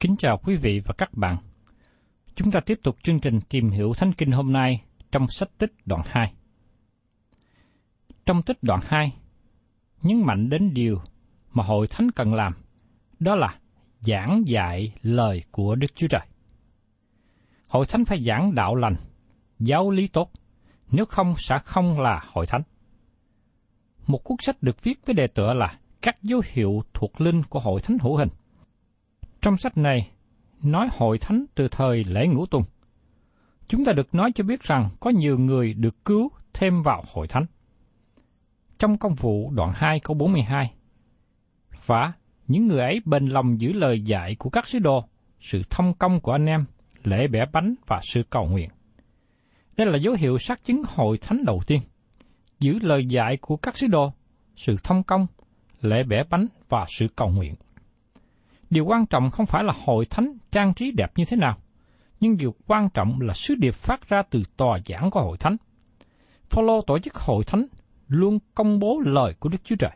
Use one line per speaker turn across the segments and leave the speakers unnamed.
Kính chào quý vị và các bạn. Chúng ta tiếp tục chương trình tìm hiểu Thánh Kinh hôm nay trong sách tích đoạn 2. Trong tích đoạn 2, nhấn mạnh đến điều mà hội thánh cần làm, đó là giảng dạy lời của Đức Chúa Trời. Hội thánh phải giảng đạo lành, giáo lý tốt, nếu không sẽ không là hội thánh. Một cuốn sách được viết với đề tựa là Các dấu hiệu thuộc linh của hội thánh hữu hình. Trong sách này, nói hội thánh từ thời lễ ngũ tuần. Chúng ta được nói cho biết rằng có nhiều người được cứu thêm vào hội thánh. Trong công vụ đoạn 2 câu 42, Và những người ấy bền lòng giữ lời dạy của các sứ đồ, sự thông công của anh em, lễ bẻ bánh và sự cầu nguyện. Đây là dấu hiệu xác chứng hội thánh đầu tiên. Giữ lời dạy của các sứ đồ, sự thông công, lễ bẻ bánh và sự cầu nguyện. Điều quan trọng không phải là hội thánh trang trí đẹp như thế nào, nhưng điều quan trọng là sứ điệp phát ra từ tòa giảng của hội thánh. Phaolô tổ chức hội thánh luôn công bố lời của Đức Chúa Trời.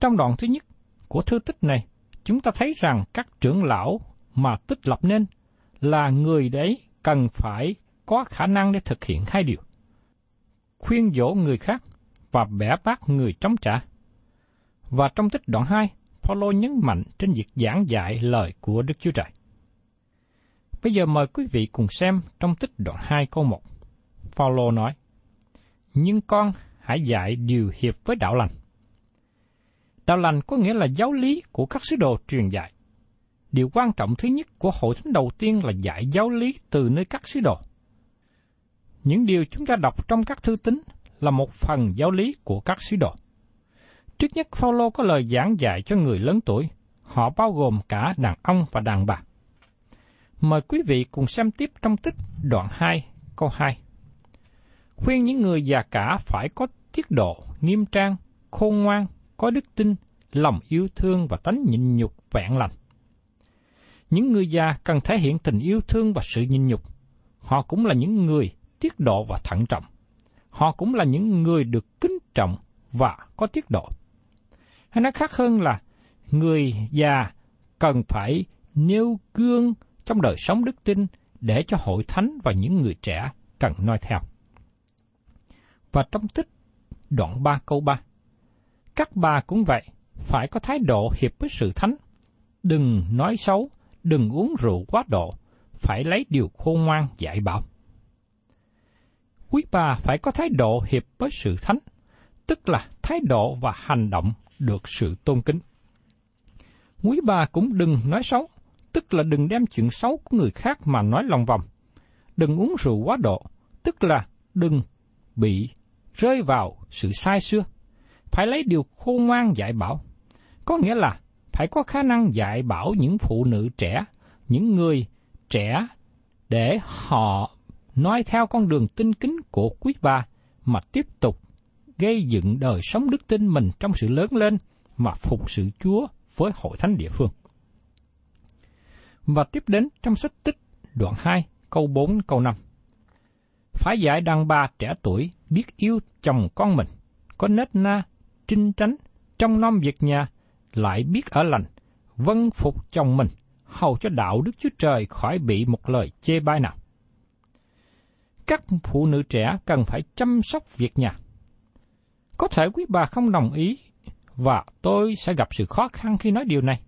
Trong đoạn thứ nhất của thư tích này, chúng ta thấy rằng các trưởng lão mà tích lập nên là người đấy cần phải có khả năng để thực hiện hai điều. Khuyên dỗ người khác và bẻ bác người chống trả. Và trong tích đoạn 2, Paulo nhấn mạnh trên việc giảng dạy lời của Đức Chúa Trời. Bây giờ mời quý vị cùng xem trong tích đoạn 2 câu 1. Paulo nói, Nhưng con hãy dạy điều hiệp với đạo lành. Đạo lành có nghĩa là giáo lý của các sứ đồ truyền dạy. Điều quan trọng thứ nhất của hội thánh đầu tiên là dạy giáo lý từ nơi các sứ đồ. Những điều chúng ta đọc trong các thư tín là một phần giáo lý của các sứ đồ. Trước nhất, Phaolô có lời giảng dạy cho người lớn tuổi, họ bao gồm cả đàn ông và đàn bà. Mời quý vị cùng xem tiếp trong tích đoạn 2, câu 2. Khuyên những người già cả phải có tiết độ, nghiêm trang, khôn ngoan, có đức tin, lòng yêu thương và tánh nhịn nhục vẹn lành. Những người già cần thể hiện tình yêu thương và sự nhịn nhục. Họ cũng là những người tiết độ và thận trọng. Họ cũng là những người được kính trọng và có tiết độ. Hay nói khác hơn là người già cần phải nêu gương trong đời sống đức tin để cho hội thánh và những người trẻ cần noi theo. Và trong tích đoạn 3 câu 3, các bà cũng vậy, phải có thái độ hiệp với sự thánh, đừng nói xấu, đừng uống rượu quá độ, phải lấy điều khôn ngoan dạy bảo. Quý bà phải có thái độ hiệp với sự thánh, tức là thái độ và hành động được sự tôn kính. Quý bà cũng đừng nói xấu, tức là đừng đem chuyện xấu của người khác mà nói lòng vòng. Đừng uống rượu quá độ, tức là đừng bị rơi vào sự sai xưa. Phải lấy điều khôn ngoan dạy bảo. Có nghĩa là phải có khả năng dạy bảo những phụ nữ trẻ, những người trẻ để họ nói theo con đường tinh kính của quý bà mà tiếp tục gây dựng đời sống đức tin mình trong sự lớn lên mà phục sự Chúa với hội thánh địa phương. Và tiếp đến trong sách tích đoạn 2 câu 4 câu 5. Phải dạy đàn bà trẻ tuổi biết yêu chồng con mình, có nết na, trinh tránh, trong nom việc nhà, lại biết ở lành, vân phục chồng mình, hầu cho đạo Đức Chúa Trời khỏi bị một lời chê bai nào. Các phụ nữ trẻ cần phải chăm sóc việc nhà. Có thể quý bà không đồng ý và tôi sẽ gặp sự khó khăn khi nói điều này.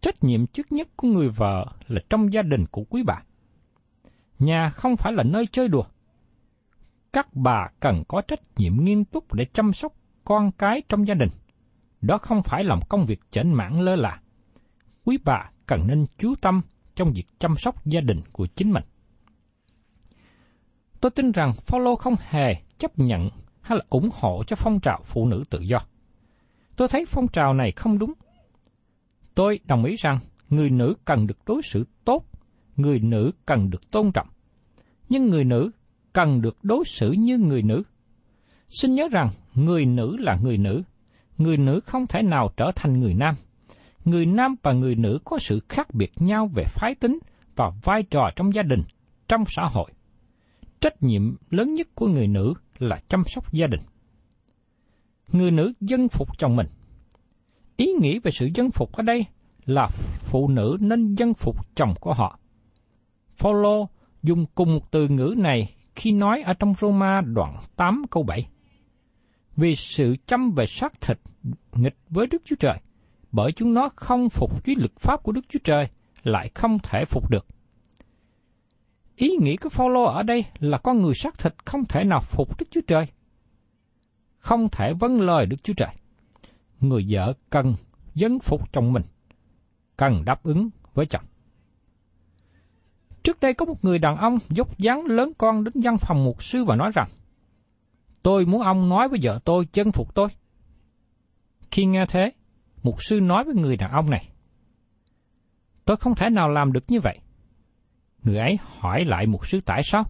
Trách nhiệm trước nhất của người vợ là trong gia đình của quý bà. Nhà không phải là nơi chơi đùa. Các bà cần có trách nhiệm nghiêm túc để chăm sóc con cái trong gia đình. Đó không phải là một công việc chảnh mãn lơ là. Quý bà cần nên chú tâm trong việc chăm sóc gia đình của chính mình. Tôi tin rằng Phaolô không hề chấp nhận hay là ủng hộ cho phong trào phụ nữ tự do. Tôi thấy phong trào này không đúng. Tôi đồng ý rằng người nữ cần được đối xử tốt, người nữ cần được tôn trọng. Nhưng người nữ cần được đối xử như người nữ. Xin nhớ rằng người nữ là người nữ, người nữ không thể nào trở thành người nam. Người nam và người nữ có sự khác biệt nhau về phái tính và vai trò trong gia đình, trong xã hội. Trách nhiệm lớn nhất của người nữ là chăm sóc gia đình. Người nữ dân phục chồng mình. Ý nghĩa về sự dân phục ở đây là phụ nữ nên dân phục chồng của họ. Phaolô dùng cùng một từ ngữ này khi nói ở trong Roma đoạn 8 câu 7. Vì sự chăm về xác thịt nghịch với Đức Chúa Trời, bởi chúng nó không phục dưới lực pháp của Đức Chúa Trời, lại không thể phục được. Ý nghĩ của Phaolô ở đây là con người xác thịt không thể nào phục Đức Chúa Trời. Không thể vâng lời Đức Chúa Trời. Người vợ cần dân phục chồng mình, cần đáp ứng với chồng. Trước đây có một người đàn ông dốc dáng lớn con đến văn phòng mục sư và nói rằng, Tôi muốn ông nói với vợ tôi chân phục tôi. Khi nghe thế, mục sư nói với người đàn ông này, Tôi không thể nào làm được như vậy. Người ấy hỏi lại mục sư tại sao?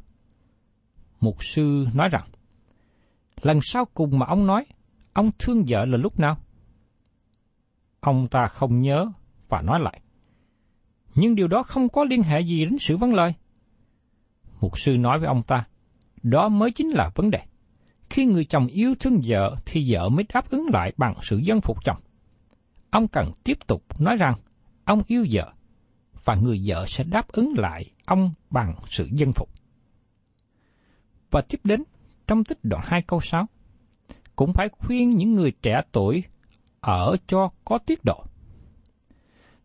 Mục sư nói rằng, lần sau cùng mà ông nói, ông thương vợ là lúc nào? Ông ta không nhớ và nói lại, nhưng điều đó không có liên hệ gì đến sự vấn lời. Mục sư nói với ông ta, đó mới chính là vấn đề. Khi người chồng yêu thương vợ thì vợ mới đáp ứng lại bằng sự dân phục chồng. Ông cần tiếp tục nói rằng ông yêu vợ và người vợ sẽ đáp ứng lại ông bằng sự dân phục. Và tiếp đến, trong tích đoạn 2 câu 6, cũng phải khuyên những người trẻ tuổi ở cho có tiết độ.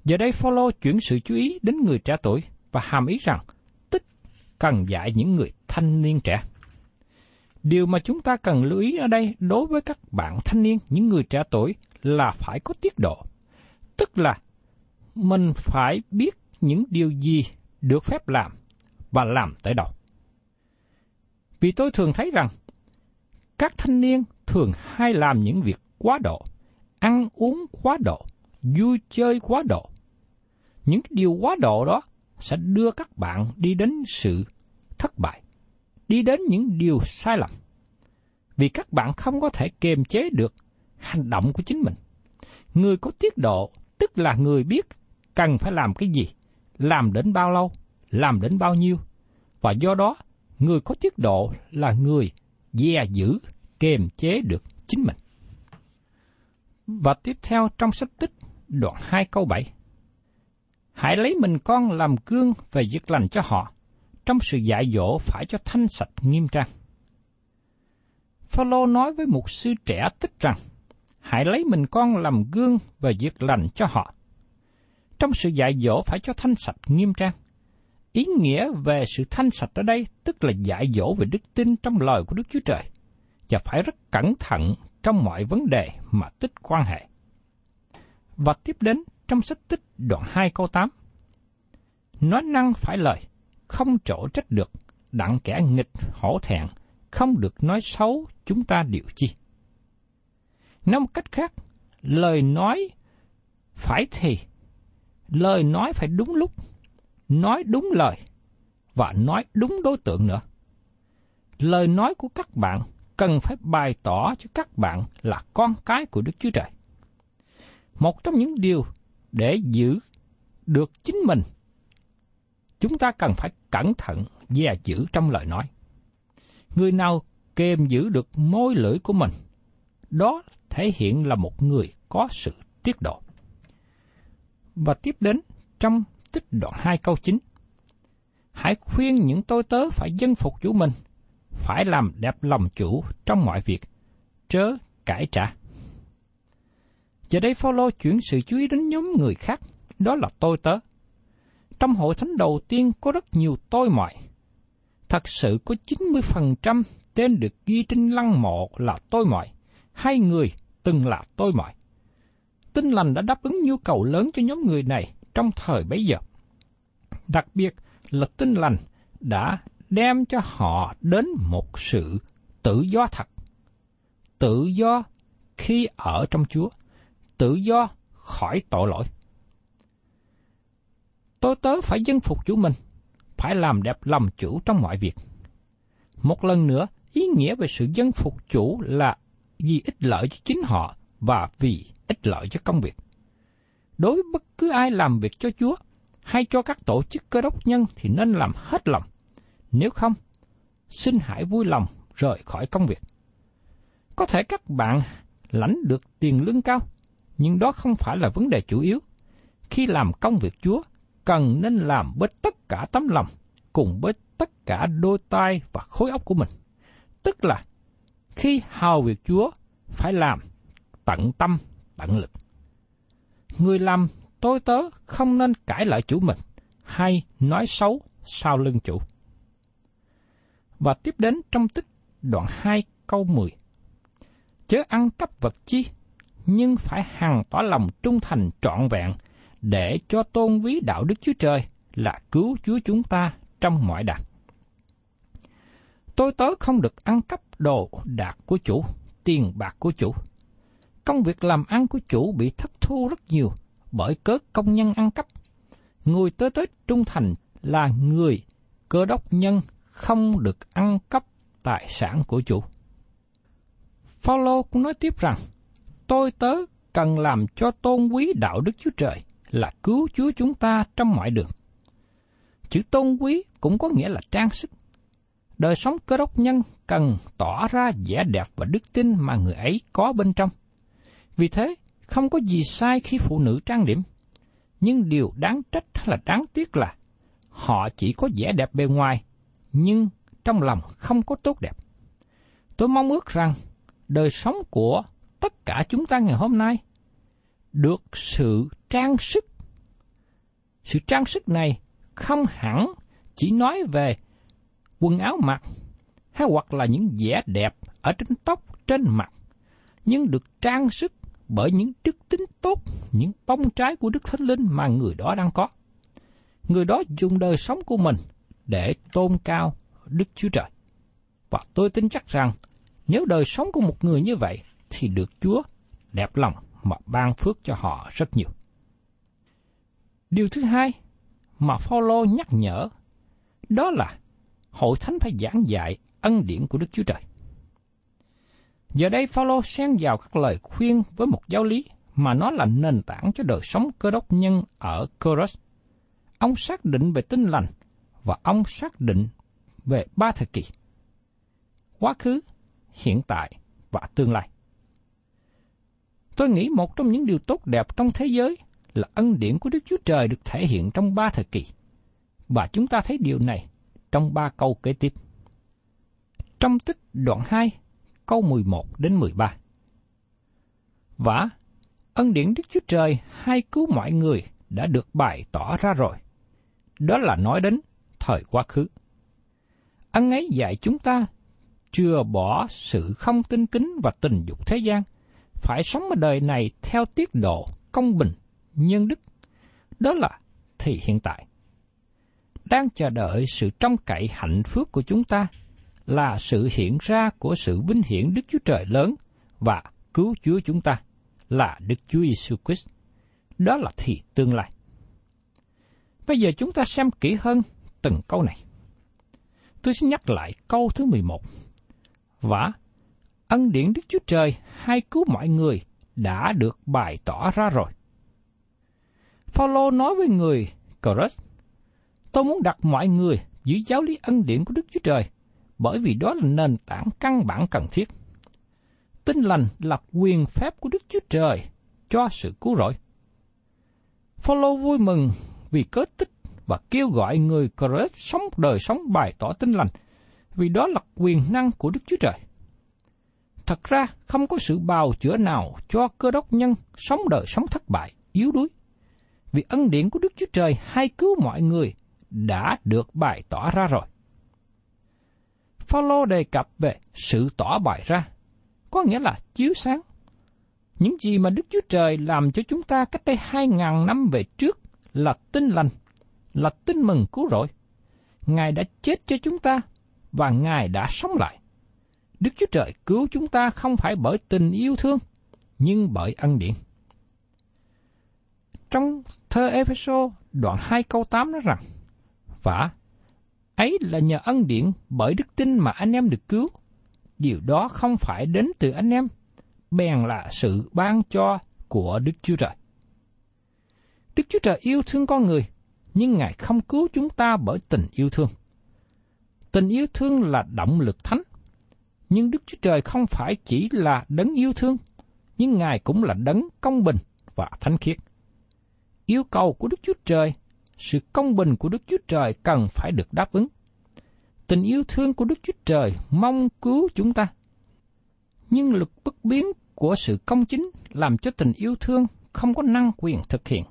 Giờ đây Phaolô chuyển sự chú ý đến người trẻ tuổi và hàm ý rằng tích cần dạy những người thanh niên trẻ. Điều mà chúng ta cần lưu ý ở đây đối với các bạn thanh niên, những người trẻ tuổi là phải có tiết độ. Tức là mình phải biết những điều gì được phép làm và làm tới đâu. Vì tôi thường thấy rằng các thanh niên thường hay làm những việc quá độ, ăn uống quá độ, vui chơi quá độ. Những điều quá độ đó sẽ đưa các bạn đi đến sự thất bại, đi đến những điều sai lầm. Vì các bạn không có thể kiềm chế được hành động của chính mình. Người có tiết độ tức là người biết cần phải làm cái gì làm đến bao lâu, làm đến bao nhiêu, và do đó người có tiết độ là người dè giữ, kiềm chế được chính mình. Và tiếp theo trong sách tích đoạn 2 câu 7. Hãy lấy mình con làm gương về việc lành cho họ, trong sự dạy dỗ phải cho thanh sạch nghiêm trang. Phaolô nói với một sư trẻ tích rằng, hãy lấy mình con làm gương về việc lành cho họ trong sự dạy dỗ phải cho thanh sạch nghiêm trang. Ý nghĩa về sự thanh sạch ở đây tức là dạy dỗ về đức tin trong lời của Đức Chúa Trời, và phải rất cẩn thận trong mọi vấn đề mà tích quan hệ. Và tiếp đến trong sách tích đoạn 2 câu 8. Nói năng phải lời, không chỗ trách được, đặng kẻ nghịch hổ thẹn, không được nói xấu chúng ta điều chi. Nói một cách khác, lời nói phải thì, lời nói phải đúng lúc, nói đúng lời, và nói đúng đối tượng nữa. Lời nói của các bạn cần phải bày tỏ cho các bạn là con cái của Đức Chúa Trời. Một trong những điều để giữ được chính mình, chúng ta cần phải cẩn thận và giữ trong lời nói. Người nào kềm giữ được môi lưỡi của mình, đó thể hiện là một người có sự tiết độ. Và tiếp đến trong tích đoạn 2 câu 9. Hãy khuyên những tôi tớ phải dân phục chủ mình, phải làm đẹp lòng chủ trong mọi việc, chớ cải trả. Giờ đây Phaolô chuyển sự chú ý đến nhóm người khác, đó là tôi tớ. Trong hội thánh đầu tiên có rất nhiều tôi mọi. Thật sự có 90% tên được ghi trên lăng mộ là tôi mọi, hai người từng là tôi mọi. Tinh lành đã đáp ứng nhu cầu lớn cho nhóm người này trong thời bấy giờ. Đặc biệt là tinh lành đã đem cho họ đến một sự tự do thật. Tự do khi ở trong Chúa, tự do khỏi tội lỗi. Tôi tớ phải dân phục chủ mình, phải làm đẹp lòng chủ trong mọi việc. Một lần nữa, ý nghĩa về sự dân phục chủ là vì ích lợi cho chính họ và vì ích lợi cho công việc. Đối với bất cứ ai làm việc cho Chúa hay cho các tổ chức cơ đốc nhân thì nên làm hết lòng. Nếu không, xin hãy vui lòng rời khỏi công việc. Có thể các bạn lãnh được tiền lương cao, nhưng đó không phải là vấn đề chủ yếu. Khi làm công việc Chúa, cần nên làm với tất cả tấm lòng, cùng với tất cả đôi tay và khối óc của mình. Tức là, khi hào việc Chúa, phải làm tận tâm, tận lực. Người làm tôi tớ không nên cãi lại chủ mình, hay nói xấu sau lưng chủ. Và tiếp đến trong tích đoạn 2 câu 10. Chớ ăn cắp vật chi, nhưng phải hằng tỏ lòng trung thành trọn vẹn để cho tôn quý đạo Đức Chúa Trời là cứu Chúa chúng ta trong mọi đạt Tôi tớ không được ăn cắp đồ đạc của chủ, tiền bạc của chủ. Công việc làm ăn của chủ bị thất thu rất nhiều bởi cớ công nhân ăn cắp. Người tới tới trung thành là người cơ đốc nhân không được ăn cắp tài sản của chủ. Phaolô cũng nói tiếp rằng, tôi tớ cần làm cho tôn quý đạo Đức Chúa Trời là cứu Chúa chúng ta trong mọi đường. Chữ tôn quý cũng có nghĩa là trang sức. Đời sống cơ đốc nhân cần tỏ ra vẻ đẹp và đức tin mà người ấy có bên trong. Vì thế, không có gì sai khi phụ nữ trang điểm. Nhưng điều đáng trách hay là đáng tiếc là họ chỉ có vẻ đẹp bề ngoài, nhưng trong lòng không có tốt đẹp. Tôi mong ước rằng đời sống của tất cả chúng ta ngày hôm nay được sự trang sức. Sự trang sức này không hẳn chỉ nói về quần áo mặc hay hoặc là những vẻ đẹp ở trên tóc, trên mặt, nhưng được trang sức bởi những đức tính tốt, những bông trái của Đức Thánh Linh mà người đó đang có. Người đó dùng đời sống của mình để tôn cao Đức Chúa Trời. Và tôi tin chắc rằng nếu đời sống của một người như vậy thì được Chúa đẹp lòng mà ban phước cho họ rất nhiều. Điều thứ hai mà Phaolô nhắc nhở đó là hội thánh phải giảng dạy ân điển của Đức Chúa Trời. Giờ đây Phaolô xen vào các lời khuyên với một giáo lý mà nó là nền tảng cho đời sống cơ đốc nhân ở Coros. Ông xác định về tinh lành và ông xác định về ba thời kỳ. Quá khứ, hiện tại và tương lai. Tôi nghĩ một trong những điều tốt đẹp trong thế giới là ân điển của Đức Chúa Trời được thể hiện trong ba thời kỳ. Và chúng ta thấy điều này trong ba câu kế tiếp. Trong tích đoạn 2, câu 11 đến 13. Và ân điển Đức Chúa Trời hay cứu mọi người đã được bày tỏ ra rồi. Đó là nói đến thời quá khứ. Ân ấy dạy chúng ta chưa bỏ sự không tin kính và tình dục thế gian, phải sống ở đời này theo tiết độ công bình, nhân đức. Đó là thì hiện tại. Đang chờ đợi sự trông cậy hạnh phúc của chúng ta là sự hiện ra của sự vinh hiển Đức Chúa Trời lớn và cứu Chúa chúng ta là Đức Chúa Giêsu Christ. Đó là thì tương lai. Bây giờ chúng ta xem kỹ hơn từng câu này. Tôi xin nhắc lại câu thứ 11. Và ân điển Đức Chúa Trời hay cứu mọi người đã được bày tỏ ra rồi. Phaolô nói với người Corinth, tôi muốn đặt mọi người dưới giáo lý ân điển của Đức Chúa Trời, bởi vì đó là nền tảng căn bản cần thiết. Tin lành là quyền phép của Đức Chúa Trời cho sự cứu rỗi. Phaolô vui mừng vì cớ tích và kêu gọi người Corinth sống đời sống bày tỏ tin lành, vì đó là quyền năng của Đức Chúa Trời. Thật ra, không có sự bào chữa nào cho cơ đốc nhân sống đời sống thất bại, yếu đuối. Vì ân điển của Đức Chúa Trời hay cứu mọi người đã được bày tỏ ra rồi. Phaolô đề cập về sự tỏ bày ra, có nghĩa là chiếu sáng. Những gì mà Đức Chúa Trời làm cho chúng ta cách đây hai ngàn năm về trước là tin lành, là tin mừng cứu rỗi. Ngài đã chết cho chúng ta và Ngài đã sống lại. Đức Chúa Trời cứu chúng ta không phải bởi tình yêu thương, nhưng bởi ân điển. Trong thơ Epheso đoạn 2 câu 8 nói rằng, Và ấy là nhờ ân điển bởi đức tin mà anh em được cứu. Điều đó không phải đến từ anh em, bèn là sự ban cho của Đức Chúa Trời. Đức Chúa Trời yêu thương con người, nhưng Ngài không cứu chúng ta bởi tình yêu thương. Tình yêu thương là động lực thánh, nhưng Đức Chúa Trời không phải chỉ là đấng yêu thương, nhưng Ngài cũng là đấng công bình và thánh khiết. Yêu cầu của Đức Chúa Trời, sự công bình của Đức Chúa Trời cần phải được đáp ứng. Tình yêu thương của Đức Chúa Trời mong cứu chúng ta. Nhưng lực bất biến của sự công chính làm cho tình yêu thương không có năng quyền thực hiện.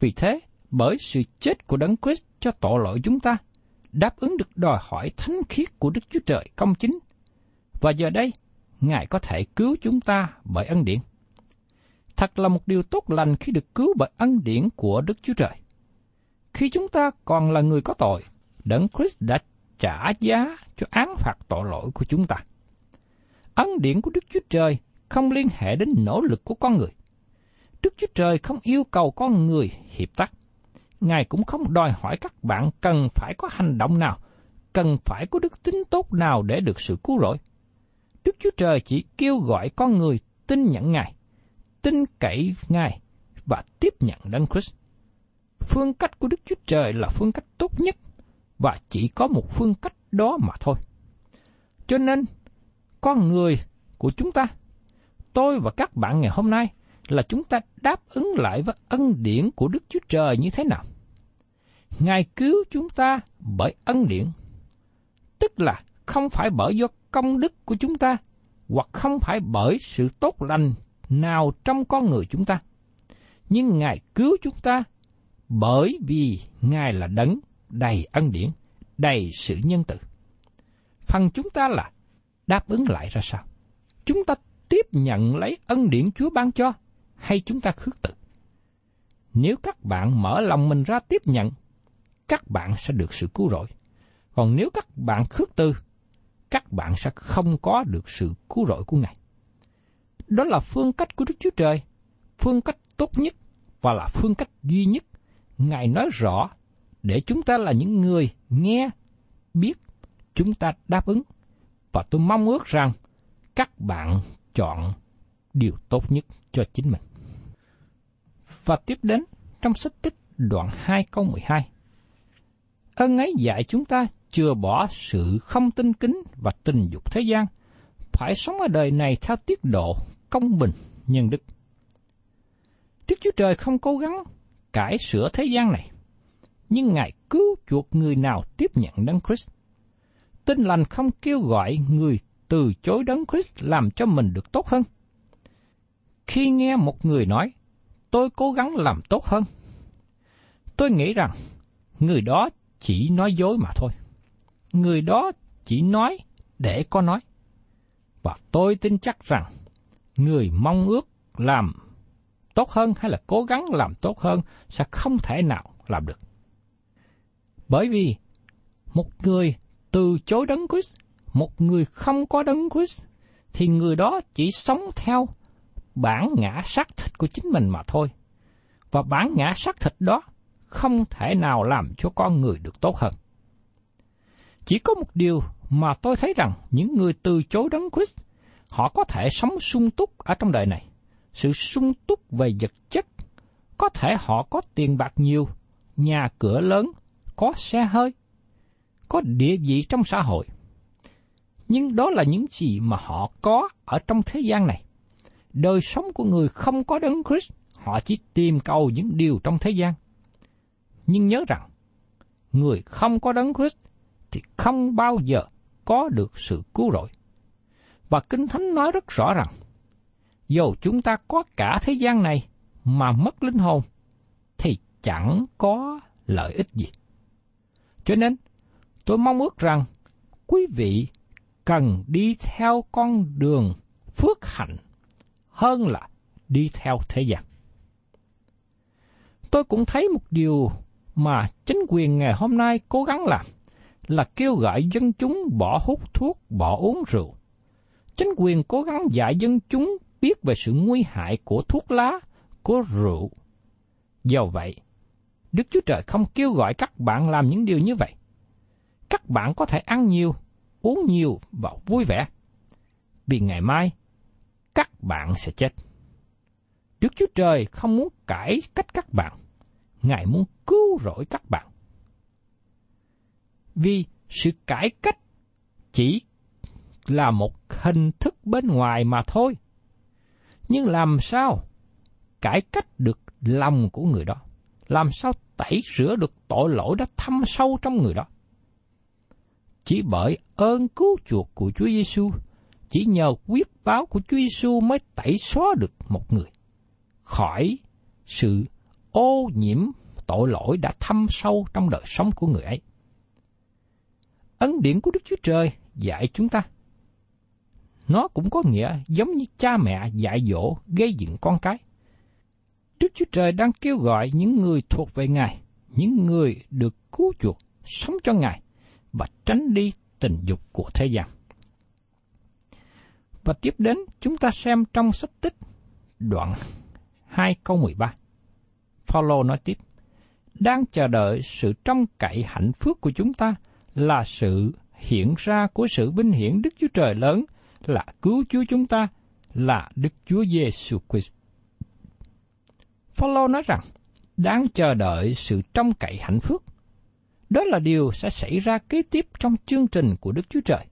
Vì thế, bởi sự chết của Đấng Christ cho tội lỗi chúng ta, đáp ứng được đòi hỏi thánh khiết của Đức Chúa Trời công chính. Và giờ đây, Ngài có thể cứu chúng ta bởi ân điển. Thật là một điều tốt lành khi được cứu bởi ân điển của Đức Chúa Trời. Khi chúng ta còn là người có tội, Đấng Christ đã trả giá cho án phạt tội lỗi của chúng ta. Ân điển của Đức Chúa Trời không liên hệ đến nỗ lực của con người. Đức Chúa Trời không yêu cầu con người hiệp tác. Ngài cũng không đòi hỏi các bạn cần phải có hành động nào, cần phải có đức tính tốt nào để được sự cứu rỗi. Đức Chúa Trời chỉ kêu gọi con người tin nhận Ngài, tin cậy Ngài và tiếp nhận Đấng Christ. Phương cách của Đức Chúa Trời là phương cách tốt nhất và chỉ có một phương cách đó mà thôi. Cho nên, con người của chúng ta, tôi và các bạn ngày hôm nay là chúng ta đáp ứng lại với ân điển của Đức Chúa Trời như thế nào. Ngài cứu chúng ta bởi ân điển, tức là không phải bởi do công đức của chúng ta, hoặc không phải bởi sự tốt lành nào trong con người chúng ta. Nhưng Ngài cứu chúng ta bởi vì Ngài là đấng đầy ân điển, đầy sự nhân từ. Phần chúng ta là đáp ứng lại ra sao? Chúng ta tiếp nhận lấy ân điển Chúa ban cho, hay chúng ta khước từ? Nếu các bạn mở lòng mình ra tiếp nhận, các bạn sẽ được sự cứu rỗi. Còn nếu các bạn khước từ, các bạn sẽ không có được sự cứu rỗi của Ngài. Đó là phương cách của Đức Chúa Trời, phương cách tốt nhất và là phương cách duy nhất. Ngài nói rõ để chúng ta là những người nghe, biết, chúng ta đáp ứng. Và tôi mong ước rằng các bạn chọn điều tốt nhất cho chính mình. Và tiếp đến trong sách tích đoạn 2 câu 12. Ơn ấy dạy chúng ta chừa bỏ sự không tin kính và tình dục thế gian, phải sống ở đời này theo tiết độ công bình, nhân đức. Đức Chúa Trời không cố gắng cải sửa thế gian này, nhưng Ngài cứu chuộc người nào tiếp nhận Đấng Christ. Tinh lành không kêu gọi người từ chối Đấng Christ làm cho mình được tốt hơn. Khi nghe một người nói, tôi cố gắng làm tốt hơn, Tôi nghĩ rằng người đó chỉ nói dối mà thôi. Người đó chỉ nói để có nói. Và tôi tin chắc rằng người mong ước làm tốt hơn hay là cố gắng làm tốt hơn sẽ không thể nào làm được. Bởi vì một người từ chối đấng Christ, một người không có đấng Christ, thì người đó chỉ sống theo bản ngã xác thịt của chính mình mà thôi. Và bản ngã xác thịt đó không thể nào làm cho con người được tốt hơn. Chỉ có một điều mà tôi thấy rằng những người từ chối đấng Christ, họ có thể sống sung túc ở trong đời này. Sự sung túc về vật chất, có thể họ có tiền bạc nhiều, nhà cửa lớn, có xe hơi, có địa vị trong xã hội. Nhưng đó là những gì mà họ có ở trong thế gian này. Đời sống của người không có đấng Christ, họ chỉ tìm cầu những điều trong thế gian. Nhưng nhớ rằng, người không có đấng Christ thì không bao giờ có được sự cứu rỗi. Và Kinh Thánh nói rất rõ rằng, dù chúng ta có cả thế gian này mà mất linh hồn, thì chẳng có lợi ích gì. Cho nên, tôi mong ước rằng quý vị cần đi theo con đường phước hạnh hơn là đi theo thế gian. Tôi cũng thấy một điều mà chính quyền ngày hôm nay cố gắng làm là kêu gọi dân chúng bỏ hút thuốc, bỏ uống rượu. Chính quyền cố gắng dạy dân chúng biết về sự nguy hại của thuốc lá, của rượu. Do vậy, Đức Chúa Trời không kêu gọi các bạn làm những điều như vậy. Các bạn có thể ăn nhiều, uống nhiều và vui vẻ. Vì ngày mai, các bạn sẽ chết. Đức Chúa Trời không muốn cải cách các bạn. Ngài muốn cứu rỗi các bạn. Vì sự cải cách chỉ là một hình thức bên ngoài mà thôi. Nhưng làm sao cải cách được lòng của người đó? Làm sao tẩy rửa được tội lỗi đã thâm sâu trong người đó? Chỉ bởi ơn cứu chuộc của Chúa Giêsu, chỉ nhờ quyết báo của Chúa Giêsu mới tẩy xóa được một người khỏi sự ô nhiễm tội lỗi đã thâm sâu trong đời sống của người ấy. Ấn điển của Đức Chúa Trời dạy chúng ta. Nó cũng có nghĩa giống như cha mẹ dạy dỗ gây dựng con cái. Đức Chúa Trời đang kêu gọi những người thuộc về Ngài, những người được cứu chuộc, sống cho Ngài và tránh đi tình dục của thế gian. Và tiếp đến chúng ta xem trong sách tích đoạn 2 câu 13. Phaolô nói tiếp, đang chờ đợi sự trong cậy hạnh phúc của chúng ta là sự hiện ra của sự vinh hiển Đức Chúa Trời lớn là cứu Chúa chúng ta, là Đức Chúa Giêsu Christ. Phaolô nói rằng đang chờ đợi sự trông cậy hạnh phúc. Đó là điều sẽ xảy ra kế tiếp trong chương trình của Đức Chúa Trời.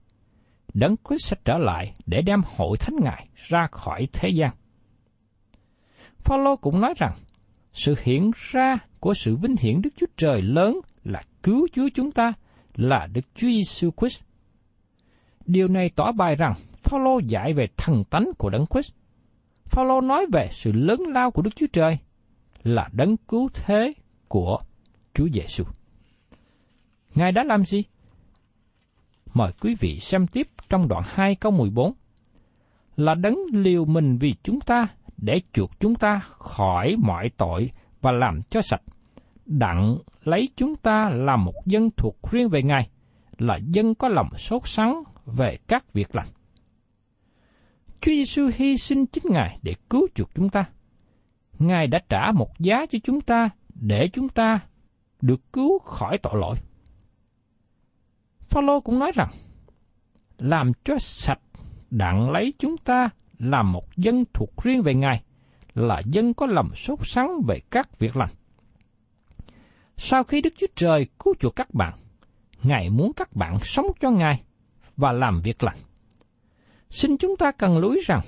Đấng Christ sẽ trở lại để đem hội thánh ngài ra khỏi thế gian. Phaolô cũng nói rằng, sự hiện ra của sự vinh hiển Đức Chúa Trời lớn là cứu Chúa chúng ta, là Đức Chúa Giêsu Christ. Điều này tỏ bài rằng Phaolô dạy về thần tánh của Đấng Christ. Phaolô nói về sự lớn lao của Đức Chúa Trời là đấng cứu thế của Chúa Giêsu. Ngài đã làm gì? Mời quý vị xem tiếp trong đoạn 2 câu 14. Là đấng liều mình vì chúng ta để chuộc chúng ta khỏi mọi tội và làm cho sạch, đặng lấy chúng ta làm một dân thuộc riêng về Ngài, là dân có lòng sốt sắng về các việc lành. Chúa Giêsu hy sinh chính Ngài để cứu chuộc chúng ta. Ngài đã trả một giá cho chúng ta để chúng ta được cứu khỏi tội lỗi. Phaolô cũng nói rằng, làm cho sạch đặng lấy chúng ta làm một dân thuộc riêng về Ngài, là dân có lòng sốt sắng về các việc lành. Sau khi Đức Chúa Trời cứu chuộc các bạn, Ngài muốn các bạn sống cho Ngài và làm việc lành. Xin chúng ta cần lưu ý rằng,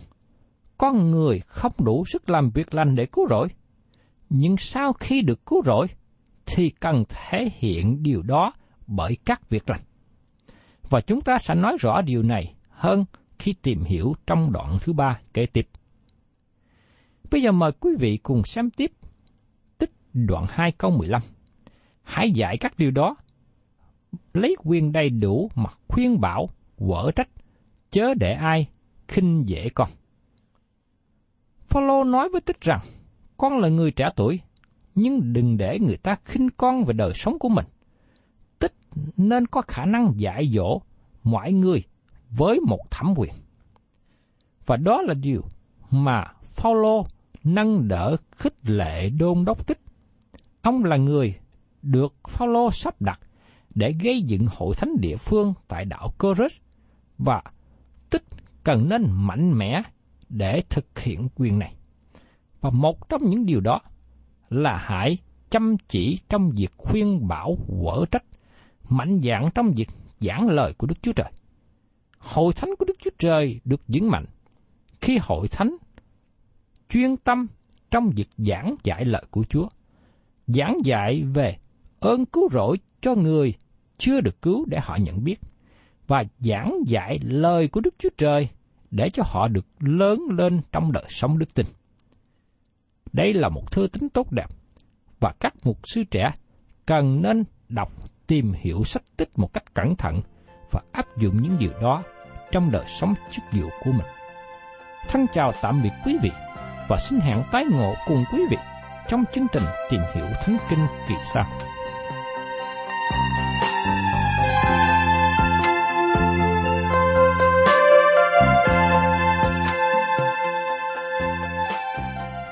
con người không đủ sức làm việc lành để cứu rỗi, nhưng sau khi được cứu rỗi, thì cần thể hiện điều đó bởi các việc lành. Và chúng ta sẽ nói rõ điều này hơn khi tìm hiểu trong đoạn thứ ba kế tiếp. Bây giờ mời quý vị cùng xem tiếp tích đoạn 2 câu 15. hãy dạy các điều đó. Lấy quyền đầy đủ mà khuyên bảo, quở trách, chớ để ai khinh dễ con. Phaolô nói với Tích rằng, con là người trẻ tuổi, nhưng đừng để người ta khinh con về đời sống của mình. Tích nên có khả năng dạy dỗ mọi người với một thẩm quyền. Và đó là điều mà Phaolô nâng đỡ khích lệ đôn đốc tích. Ông là người được Phaolô sắp đặt để gây dựng hội thánh địa phương tại đảo Corinth và cần nên mạnh mẽ để thực hiện quyền này. Và một trong những điều đó là hãy chăm chỉ trong việc khuyên bảo quở trách, mạnh dạn trong việc giảng lời của Đức Chúa Trời. Hội thánh của Đức Chúa Trời được vững mạnh khi hội thánh chuyên tâm trong việc giảng dạy lời của Chúa, giảng dạy về ơn cứu rỗi cho người chưa được cứu để họ nhận biết, và giảng dạy lời của Đức Chúa Trời để cho họ được lớn lên trong đời sống đức tin. Đây là một thư tín tốt đẹp, và các mục sư trẻ cần nên đọc tìm hiểu sách tích một cách cẩn thận và áp dụng những điều đó trong đời sống chức vụ của mình. Thân chào tạm biệt quý vị và xin hẹn tái ngộ cùng quý vị trong chương trình tìm hiểu Thánh Kinh kỳ sau.